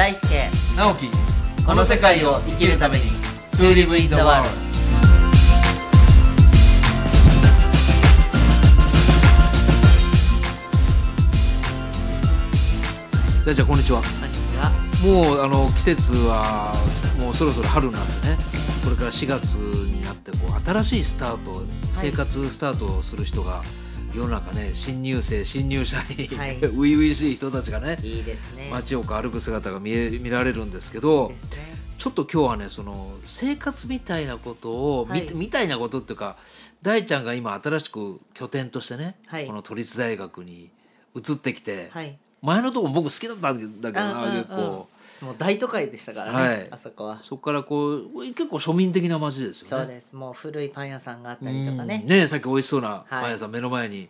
大輔。直樹。この世界を生きるために。To live in the world 大ちゃんこんにちは。こんにちは。もうあの季節はもうそろそろ春なんでね。これから4月になってこう新しいスタート生活スタートをする人が世の中ね新入生新入社員、はい。初々しい人たちがねいいですね。街を歩く姿が見え見られるんですけどね。ちょっと今日はねその生活みたいなことを、みはい。みたいなことっていうか大ちゃんが今新しく拠点としてね、はい。この都立大学に移ってきて、はい。前のとこ僕好きだったんだけどな、結構もう大都会でしたからね、はい。あそこは。そこからこう結構庶民的な街ですよね。そうです。もう古いパン屋さんがあったりとかね。うん。ねさっき美味しそうなはい。パン屋さん目の前に、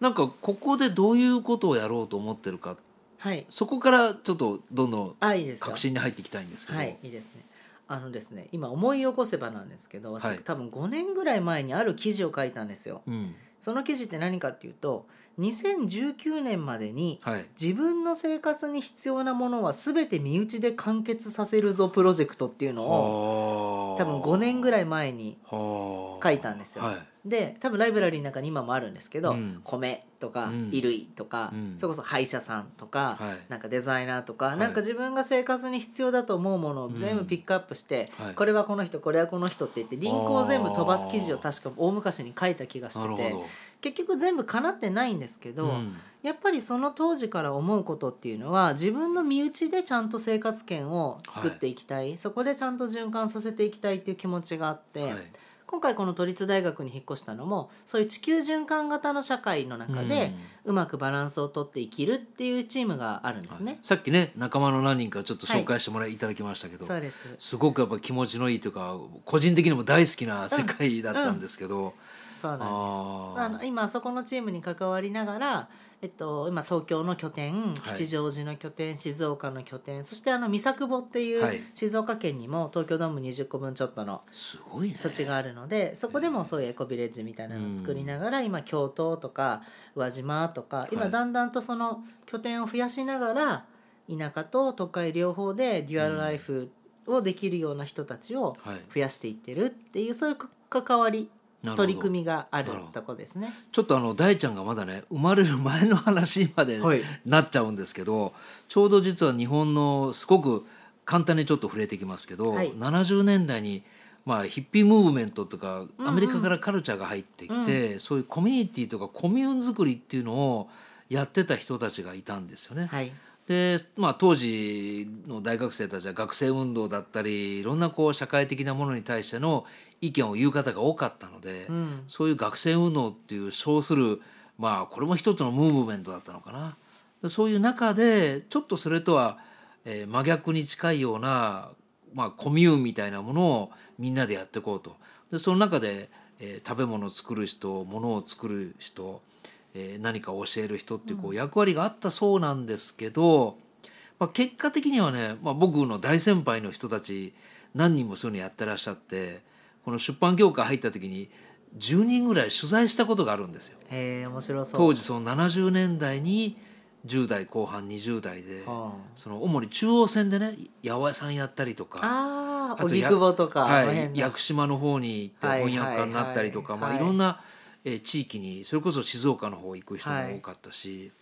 なんかここでどういうことをやろうと思ってるか。はい。そこからちょっとどんどん確信に入っていきたいんですけど、はいいいですね。あのですね今思い起こせばなんですけど私、はい。多分5年ぐらい前にある記事を書いたんですよ。うんその記事って何かっていうと2019年までにはい、自分の生活に必要なものは全て身内で完結させるぞプロジェクトっていうのを多分5年ぐらいらい前に書書いたんですよ。はい。で多分ライブラリーの中に今もあるんですけど、うん。米とかうん。衣類とか、うん。それこそ歯医者さんとか、はい。なんかデザイナーとか、い。なんか自分が生活に必要だと思うものを全部ピックアップして、はい。これはこの人これはこの人って言ってリンクを全部飛ばす記事を確か大昔に書いた気がしてて結局全部叶ってないんですけど、うん。やっぱりその当時から思うことっていうのは自分の身内でちゃんと生活圏を作っていきたい、そこでちゃんと循環させていきたいっていう気持ちがあって、はい今回この都立大学に引っ越したのもそういう地球循環型の社会の中でうまくバランスをとって生きるっていうチームがあるんですね。さっきね仲間の何人かちょっと紹介してもらいいただきましたけど、そうです。すごくやっぱ気持ちのいいというか個人的にも大好きな世界だったんですけど、そうなんです。あの今そこのチームに関わりながら、えっと、今東京の拠点はい。吉祥寺の拠点、静岡の拠点そしてあの三作保っていはい。う静岡県にも東京ドーム20個分ちょっとのすごいね。土地があるのでそこでもそういうエコビレッジみたいなのを作りながら、今京都とか宇和島とか今はい。だんだんとその拠点を増やしながら田舎と都会両方でデュアルライフをできるような人たちをはい。増やしていってるっていうそういう関わり取り組みがあるとこですね。ちょっとあの大ちゃんがまだね生まれる前の話まではい。なっちゃうんですけど、ちょうど実は日本のすごく簡単にちょっと触れてきますけど、はい。70年代にまあヒッピームーブメントとかうんアメリカからカルチャーが入ってきて、そういうコミュニティとかコミューン作りっていうのをやってた人たちがいたんですよね。はいでまあ、当時の大学生たちは学生運動だったりいろんなこう社会的なものに対しての意見を言う方が多かったので、うん。そういう学生運動っていう称するまあこれも一つのムーブメントだったのかな。でそういう中でちょっとそれとは、えー真逆に近いような、まあ、コミューンみたいなものをみんなでやっていこうと。でその中で、えー食べ物を作る人物を作る人、えー何かを教える人っていうこう役割があったそうなんですけど、まあ、結果的にはね、まあ、僕の大先輩の人たち何人もそういうのやってらっしゃってこの出版業界入った時に10人ぐらい取材したことがあるんですよ。へえ面白そう。当時その70年代に10代後半20代ではその主に中央線でね八百屋さんやったりとかああ荻窪とか、はい、屋久島の方に行ってはい翻訳家になったりとか、まあ、はいはい。いろんな、えー地域にそれこそ静岡の方行く人も多かったし、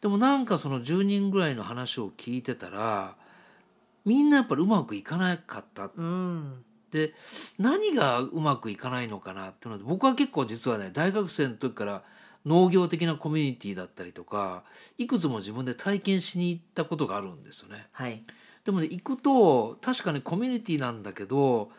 でもなんかその10人ぐらいの話を聞いてたらみんなやっぱりうまくいかなかった。うん。で何がうまくいかないのかなっていうので僕は結構実はね大学生の時から農業的なコミュニティだったりとかいくつも自分で体験しに行ったことがあるんですよね。はい。でもね行くと確かにコミュニティなんだけど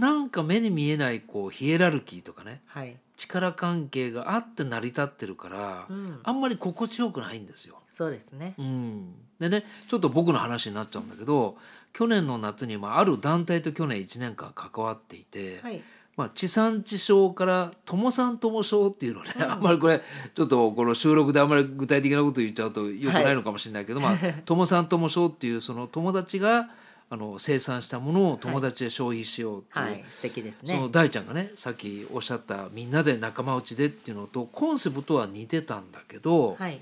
なんか目に見えないこうヒエラルキーとかねはい、力関係があって成り立ってるから、うん、あんまり心地よくないんですよ。そうですね。うん、でねちょっと僕の話になっちゃうんだけど去年の夏に、まあ、ある団体と去年1年間関わっていて、はい。まあ、地産地消から友さん友消っていうのね、あんまりこれちょっとこの収録であんまり具体的なこと言っちゃうとよくないのかもしれないけど、まあ、友さん友消っていうその友達があの生産したものを友達で消費しようっていう、はい。素敵ですそのね。大ちゃんがねさっきおっしゃったみんなで仲間内でっていうのとコンセプトは似てたんだけど、はい。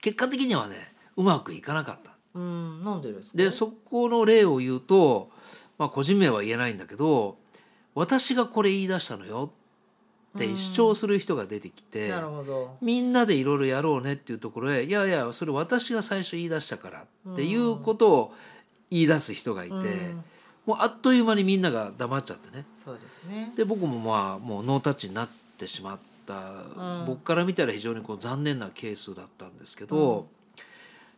結果的にはねうまくいかなかった。うん。なんでですか？でそこの例を言うと、まあ、個人名は言えないんだけど私がこれ言い出したのよって主張する人が出てきて、なるほど。みんなでいろいろやろうねっていうところへいやいやそれ私が最初言い出したからっていうことを言い出す人がいて、うん。もうあっという間にみんなが黙っちゃってね。そうですね。で僕もまあもうノータッチになってしまった、うん。僕から見たら非常にこう残念なケースだったんですけど、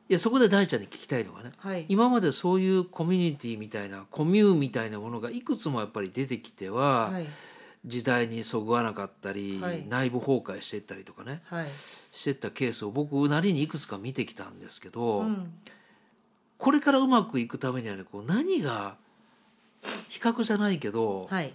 いやそこで大ちゃんに聞きたいのがねはい。今までそういうコミュニティみたいなコミューみたいなものがいくつもやっぱり出てきては、はい。時代にそぐわなかったり、はい。内部崩壊していったりとかねはい。していったケースを僕なりにいくつか見てきたんですけど、うんこれからうまくいくためにはねこう何が比較じゃないけど、はい。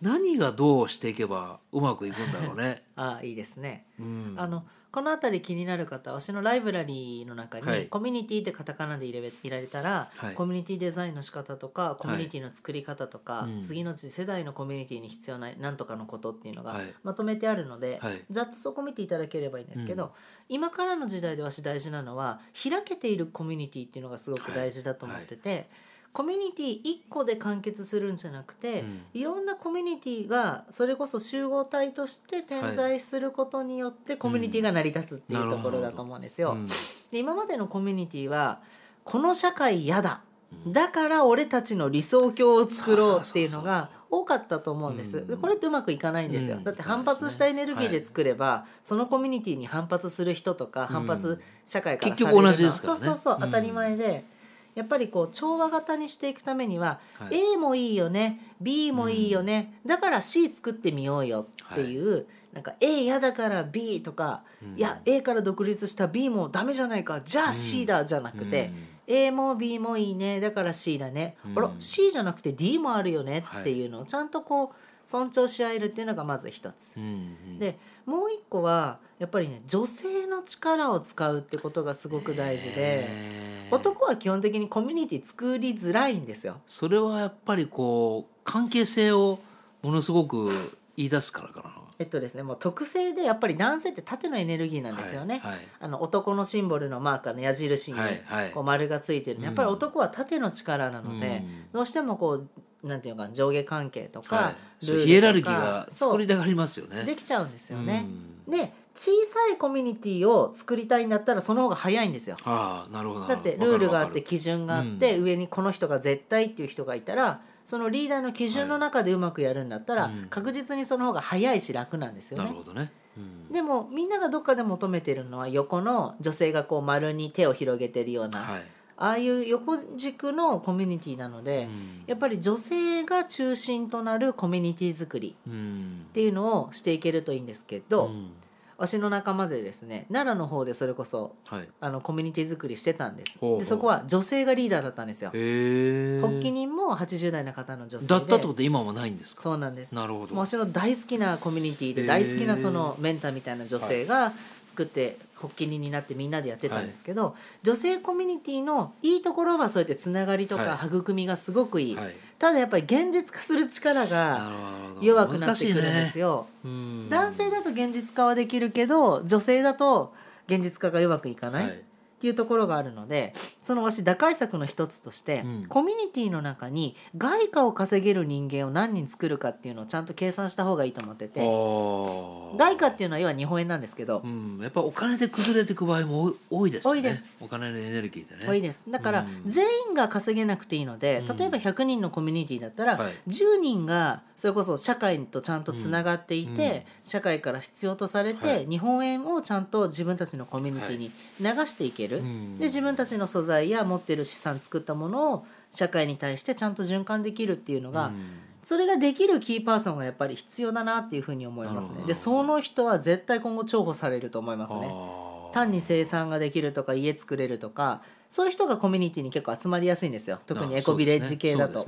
何がどうしていけばうまくいくんだろうね。あいいですね。うん、あのこの辺り気になる方は私のライブラリーの中に、はい。コミュニティってカタカナで入れ入れられたら、はい。コミュニティデザインの仕方とかコミュニティの作り方とか、うん。次の次世代のコミュニティに必要ななんとかのことっていうのがはい。まとめてあるので、はい。ざっとそこ見ていただければいいんですけど、うん。今からの時代で私大事なのは開けているコミュニティっていうのがすごく大事だと思ってて、コミュニティ1個で完結するんじゃなくて、うん。いろんなコミュニティがそれこそ集合体として点在することによってコミュニティが成り立つっていうところだと思うんですよ。うん。で今までのコミュニティはこの社会嫌だ。だから俺たちの理想郷を作ろうっていうのが多かったと思うんです。うんでこれってうまくいかないんですよ。うん。だって反発したエネルギーで作れば、そのコミュニティに反発する人とか反発社会から結局されるのは同じですからね。そうそうそううん。当たり前で。やっぱりこう調和型にしていくためには、はい。A もいいよね B もいいよね、だから C 作ってみようよっていう、なんか A 嫌だから B とか、うん。いや A から独立した B もダメじゃないかじゃあ C だじゃなくて、A も B もいいねだから C だね、うん。あら C じゃなくて D もあるよねっていうのをちゃんとこう尊重し合えるっていうのがまず一つ。うんうん。でもう一個はやっぱりね女性の力を使うってことがすごく大事で男は基本的にコミュニティ作りづらいんですよ。それはやっぱりこう関係性をものすごく言い出すからかな。えっとですねもう特性でやっぱり男性って縦のエネルギーなんですよね。はいはいあの男のシンボルのマーカーの矢印にはいはいこう丸がついてるのやっぱり男は縦の力なので、うんどうしてもこうなんていうか上下関係とか、はい、そうルールとかヒエラルキーが作りたがりますよね。できちゃうんですよね。うんで小さいコミュニティを作りたいんだったらその方が早いんですよ。ああなるほどだってルールがあって基準があって、上にこの人が絶対っていう人がいたらそのリーダーの基準の中でうまくやるんだったら、うん確実にその方が早いし楽なんですよねるなる。ほどね。うんでもみんながどっかで求めてるのは横の女性がこう丸に手を広げてるような、はい。ああいう横軸のコミュニティなので、うん。やっぱり女性が中心となるコミュニティ作りうん。っていうのをしていけるといいんですけど、うん。わしの仲間でですね奈良の方でそれこそはい。あのコミュニティ作りしてたんです。でそこは女性がリーダーだったんですよ。発起人も80代の方の女性で。だったってことで今もないんですか？そうなんです。なるほど。私の大好きなコミュニティで大好きなそのメンターみたいな女性が作って発起人になってみんなでやってたんですけど、女性コミュニティのいいところはそうやってつながりとかは育みがすごくいい、はい。ただやっぱり現実化する力なが弱くなってくるんですよ。よ。うん。男性だと現実化はできるけど女性だと現実化がうまくいかない、はいっていうところがあるのでそのわし打開策の一つとして、うん。コミュニティの中に外貨を稼げる人間を何人作るかっていうのをちゃんと計算した方がいいと思ってて外貨っていうのは要は日本円なんですけど。う、ん、やっぱお金で崩れていく場合も多いですよね。多いです。お金のエネルギーでね。多いです。だから、うん。全員が稼げなくていいのでうん。例えば100人のコミュニティだったら、はい。10人がそれこそ社会とちゃんとつながっていて、社会から必要とされて、はい。日本円をちゃんと自分たちのコミュニティに流していける、うん。で自分たちの素材や持ってる資産作ったものを社会に対してちゃんと循環できるっていうのが、うん。それができるキーパーソンがやっぱり必要だなっていうふうに思いますね。でその人は絶対今後重宝されると思いますね。単に生産ができるとか家作れるとかそういう人がコミュニティに結構集まりやすいんですよ。特にエコビレッジ系だと、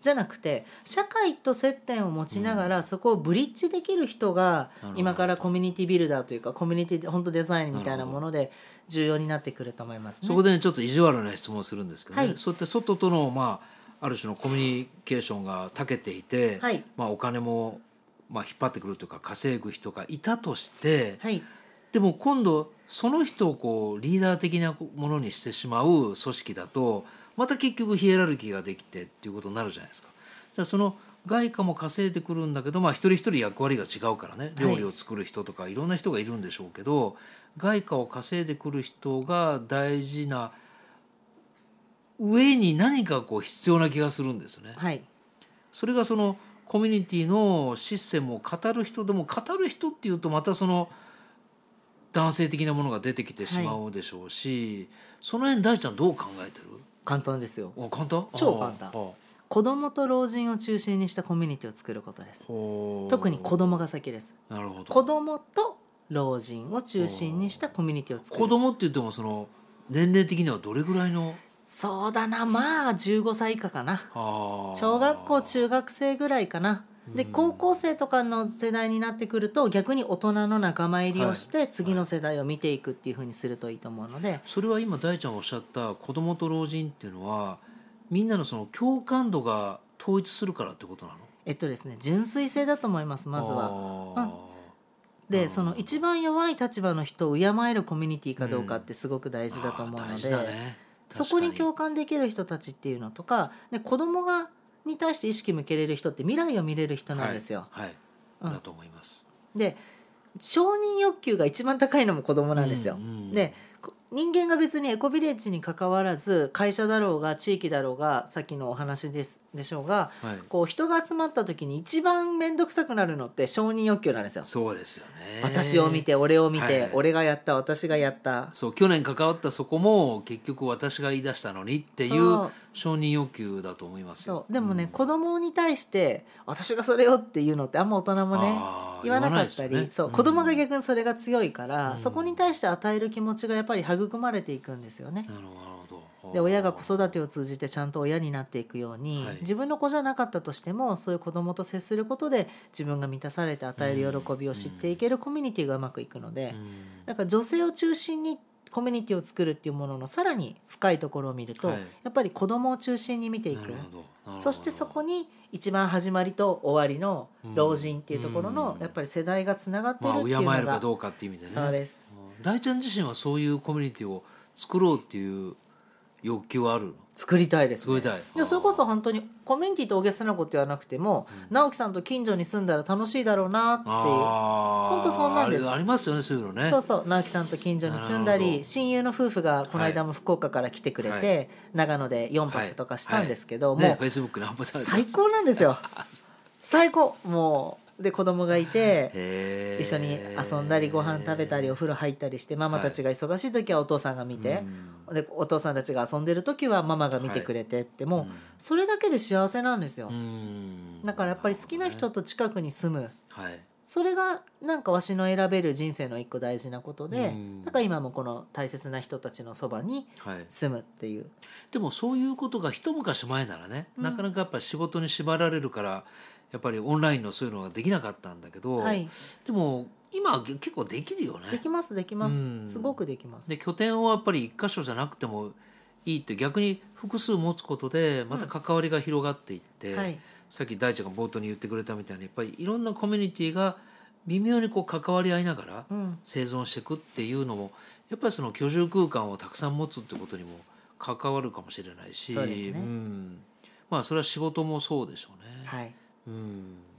じゃなくて社会と接点を持ちながら、そこをブリッジできる人が今からコミュニティビルダーというかコミュニティ本当デザインみたいなもので重要になってくると思いますね。そこでねちょっと意地悪な質問をするんですけどね、はい。そうやって外とのまあある種のコミュニケーションが長けていて、はい。まあ、お金もまあ引っ張ってくるというか稼ぐ人がいたとしてはい。でも今度その人をこうリーダー的なものにしてしまう組織だとまた結局ヒエラルキーができてっていうことになるじゃないですか。じゃあその外貨も稼いでくるんだけど、まあ、一人一人役割が違うからね。料理を作る人とかいろんな人がいるんでしょうけど、外貨を稼いでくる人が大事な上に何かこう必要な気がするんですよね。はい。それがそのコミュニティのシステムを語る人でも語る人っていうとまたその男性的なものが出てきてしまうでしょうし、その辺大ちゃんどう考えてる？簡単ですよ。お簡単？超簡単。子供と老人を中心にしたコミュニティを作ることです。特に子供が先です。なるほど。子供と老人を中心にしたコミュニティを作る。子供って言ってもその年齢的にはどれぐらいの？そうだなまあ15歳以下かな。小学校中学生ぐらいかなでうん。高校生とかの世代になってくると逆に大人の仲間入りをして次の世代を見ていくっていうふうにするといいと思うので。それは今大ちゃんおっしゃった子供と老人っていうのはみんなのその共感度が統一するからってことなの？えっとですね純粋性だと思いますまずは。はでその一番弱い立場の人を敬えるコミュニティかどうかってすごく大事だと思うので、ね。そこに共感できる人たちっていうのとかで子供がに対して意識向けれる人って未来を見れる人なんですよ。はい、はい。うん。だと思います。で承認欲求が一番高いのも子供なんですよ。うんうんでこ人間が別にエコビレッジに関わらず会社だろうが地域だろうがさっきのお話ですでしょうがはい。こう人が集まった時に一番面倒くさくなるのって承認欲求なんですよ。そうですよね。私を見て俺を見て、はい。俺がやった私がやった。そう去年関わったそこも結局私が言い出したのにっていそう。う承認欲求だと思いますよ。そう。でもね、ん。子供に対して私がそれよっていうのってあんま大人もね言わなかったり、ね。そう。子供が逆にそれが強いから、うん。そこに対して与える気持ちがやっぱり育まれていくんですよね。なるほどで親が子育てを通じてちゃんと親になっていくように、はい。自分の子じゃなかったとしてもそういう子供と接することで自分が満たされて与える喜びを知っていけるコミュニティがうまくいくので、うん。だから女性を中心にコミュニティを作るっていうもののさらに深いところを見ると、はい。やっぱり子供を中心に見ていく。そしてそこに一番始まりと終わりの老人っていうところのうん。やっぱり世代がつながってるまあ敬っていうのが、えるかどうかっていう意味でね。そうです。うん大ちゃん自身はそういうコミュニティを作ろうっていう欲求はあるの？作りたいです、ね、作りたい。でそれこそ本当にコミュニティって大げさなこと言わなくても、直樹さんと近所に住んだら楽しいだろうなっていう。あー。ほんとそんなんです。ありますよねそういうのね。そうそう直樹さんと近所に住んだり親友の夫婦がこの間も福岡から来てくれて、は長野で4泊とかしたんですけど、もうねフェイスブックにアップされてま最高なんですよ。最高。もうで子供がいて一緒に遊んだりご飯食べたりお風呂入ったりしてママたちが忙しい時はお父さんが見て、でお父さんたちが遊んでる時はママが見てくれてって、もうそれだけで幸せなんですよ、うん。だからやっぱり好きな人と近くに住む。はい。それがなんかわしの選べる人生の一個大事なことで、うん。だから今もこの大切な人たちのそばにはい。住むっていう。でもそういうことが一昔前ならね、うん。なかなかやっぱり仕事に縛られるからやっぱりオンラインのそういうのができなかったんだけど、はい。でも今は結構できるよね。できますできます、うん。すごくできます。で拠点をやっぱり一箇所じゃなくてもいいって逆に複数持つことでまた関わりが広がっていって、はい。さっき大ちゃんが冒頭に言ってくれたみたいにやっぱりいろんなコミュニティが微妙にこう関わり合いながらうん。生存していくっていうのもやっぱりその居住空間をたくさん持つってことにも関わるかもしれないしそうですね。ん、まあそれは仕事もそうでしょうね。はい。うん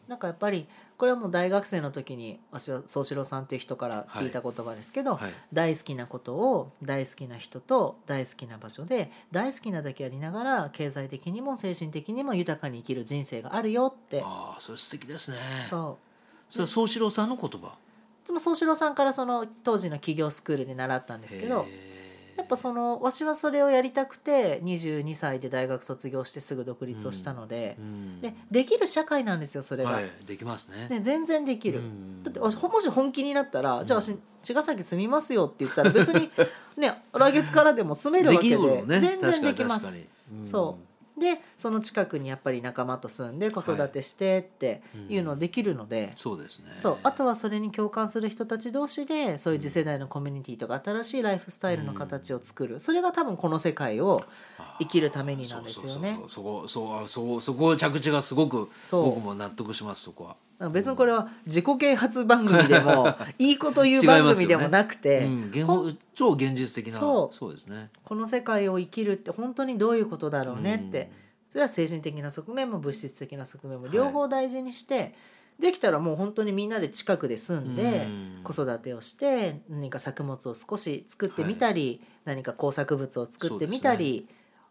なんかやっぱりこれはもう大学生の時に私は宗志郎さんっていう人から聞いた言葉ですけど、はい。大好きなことを大好きな人と大好きな場所で大好きなだけやりながら経済的にも精神的にも豊かに生きる人生があるよって。ああそれ素敵ですね。そう。それは宗志郎さんの言葉？でも宗志郎さんからその当時の企業スクールで習ったんですけどやっぱそのわしはそれをやりたくて22歳で大学卒業してすぐ独立をしたのでう、んでできる社会なんですよそれが、はいできますね。ね、全然できる、うん。だってもし本気になったら、じゃあ私茅ヶ崎住みますよって言ったら別にね来月からでも住めるわけで。全然できます確かに確かに。うん。そでその近くにやっぱり仲間と住んで子育てしてっていうのできるので、そうですね。そう。あとはそれに共感する人たち同士でそういう次世代のコミュニティとか新しいライフスタイルの形を作る、それが多分この世界を生きるためになんですよね。そこそこそこ着地がすごく僕も納得しますそこは。別にこれは自己啓発番組でもいいこと言う番組でもなくて、うん。超現実的なそう。ですね。この世界を生きるって本当にどういうことだろうねって、それは精神的な側面も物質的な側面も両方大事にして、できたらもう本当にみんなで近くで住んで、うん。子育てをして何か作物を少し作ってみたり、何か工作物を作ってみたり、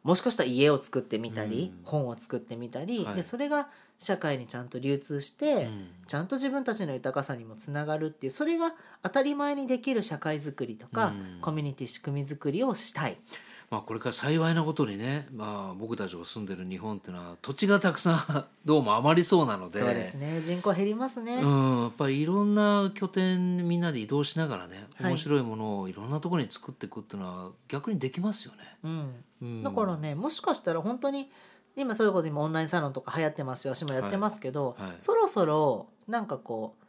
もしかしたら家を作ってみたり、うん。本を作ってみたり、はい。でそれが社会にちゃんと流通して、うん。ちゃんと自分たちの豊かさにもつながるっていうそれが当たり前にできる社会づくりとか、うん。コミュニティ仕組みづくりをしたい。まあ、これから幸いなことにね、まあ、僕たちが住んでる日本っていうのは土地がたくさん どうも余りそうなのでそうですね。人口減りますね、うん、やっぱりいろんな拠点みんなで移動しながらねはい。面白いものをいろんなところに作っていくっていうのは逆にできますよね。うん。うん。だからねもしかしたら本当に今それこそ今オンラインサロンとか流行ってますよ私もやってますけど、はい。はい。そろそろなんかこう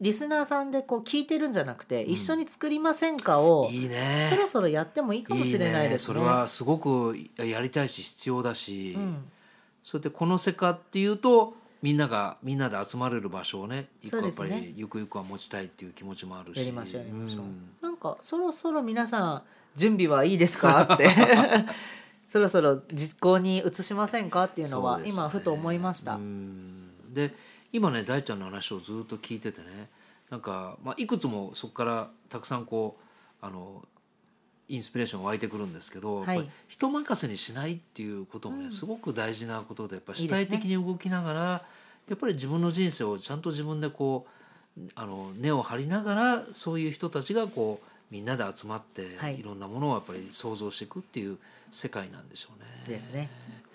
リスナーさんでこう聞いてるんじゃなくて、ん。一緒に作りませんかをいいね。そろそろやってもいいかもしれないですね。いいそれはすごくやりたいし必要だし、うん、それでこの世界っていうとみんながみんなで集まれる場所をね一個やっぱりゆくゆくは持ちたいっていう気持ちもあるし。やりましょうやりましょう。ん。なんかそろそろ皆さん準備はいいですかって。そろそろ実行に移しませんかっていうのは今ふと思いました。うん。で今ね大ちゃんの話をずっと聞いててねなんか、まあ、いくつもそこからたくさんこうあのインスピレーション湧いてくるんですけど、はい人任せにしないっていうこともね、うんすごく大事なことでやっぱ主体的に動きながらやっぱり自分の人生をちゃんと自分でこうあの根を張りながらそういう人たちがこうみんなで集まって、はいい、ろんなものをやっぱり想像していくっていう世界なんでしょうね。ですね。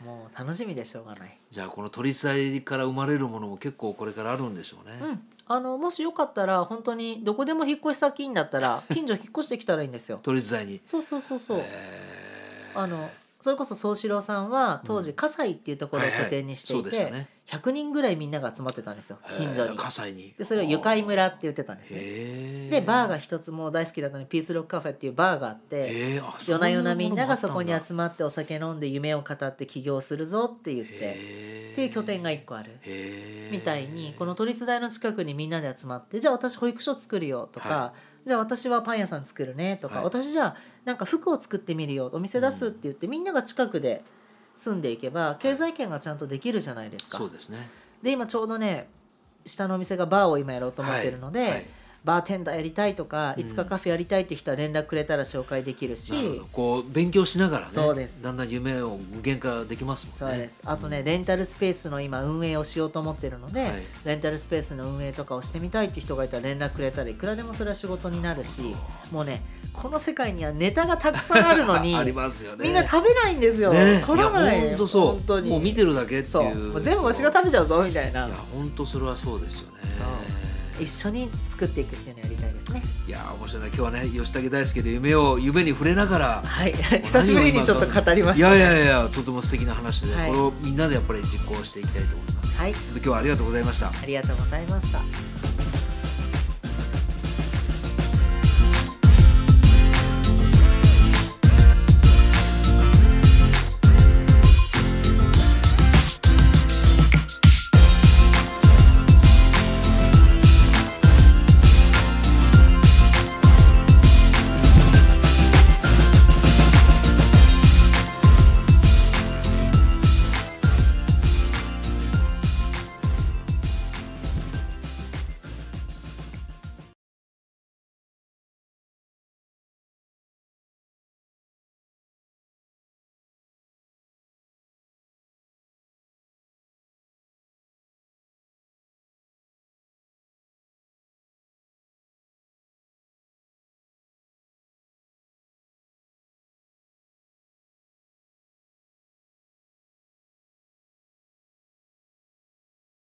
もう楽しみでしょうがない。じゃあこの取り伝えから生まれるものも結構これからあるんでしょうね。うん、あのもしよかったら本当にどこでも引っ越し先になったら近所引っ越してきたらいいんですよ。取り伝えに。そうそうそうそう。へーあのそれこそ宗志郎さんは当時葛西っていうところを拠点にしていてしたね。100人ぐらいみんなが集まってたんですよ近所に。でそれをゆかい村って言ってたんですね。でバーが一つもう大好きだったのにピースロックカフェっていうバーがあって夜な夜なみんながそこに集まってお酒飲んで夢を語って起業するぞって言ったてっていう拠点が一個ある。みたいにこの都立大の近くにみんなで集まってじゃあ私保育所作るよとか、はじゃあ私はパン屋さん作るねとか、はい私じゃあなんか服を作ってみるよお店出すって言って、みんなが近くで住んでいけば経済圏がちゃんとできるじゃないですか。そうですね。で今ちょうどね下のお店がバーを今やろうと思ってるので、はいはいバーテンダーやりたいとか、いつかカフェやりたいって人は連絡くれたら紹介できるし。なるほど。こう勉強しながらねそうです。だんだん夢を具現化できますもんね。そうです。あとねレンタルスペースの今運営をしようと思ってるので、はい。レンタルスペースの運営とかをしてみたいって人がいたら連絡くれたらいくらでもそれは仕事になるしもうねこの世界にはネタがたくさんあるのに ありますよね。みんな食べないんですよ、ね。取らない。や本当そう。本当に。もう見てるだけっていう。全部わしが食べちゃうぞみたいな。いや本当それはそうですよね一緒に作っていくっていうのをやりたいですね。いや面白いな。今日はね吉武大輔で夢を夢に触れながらはい。久しぶりにちょっと語りましたいやいやいやとても素敵な話で、はい。これをみんなでやっぱり実行していきたいと思います。はい。今日はありがとうございました。ありがとうございました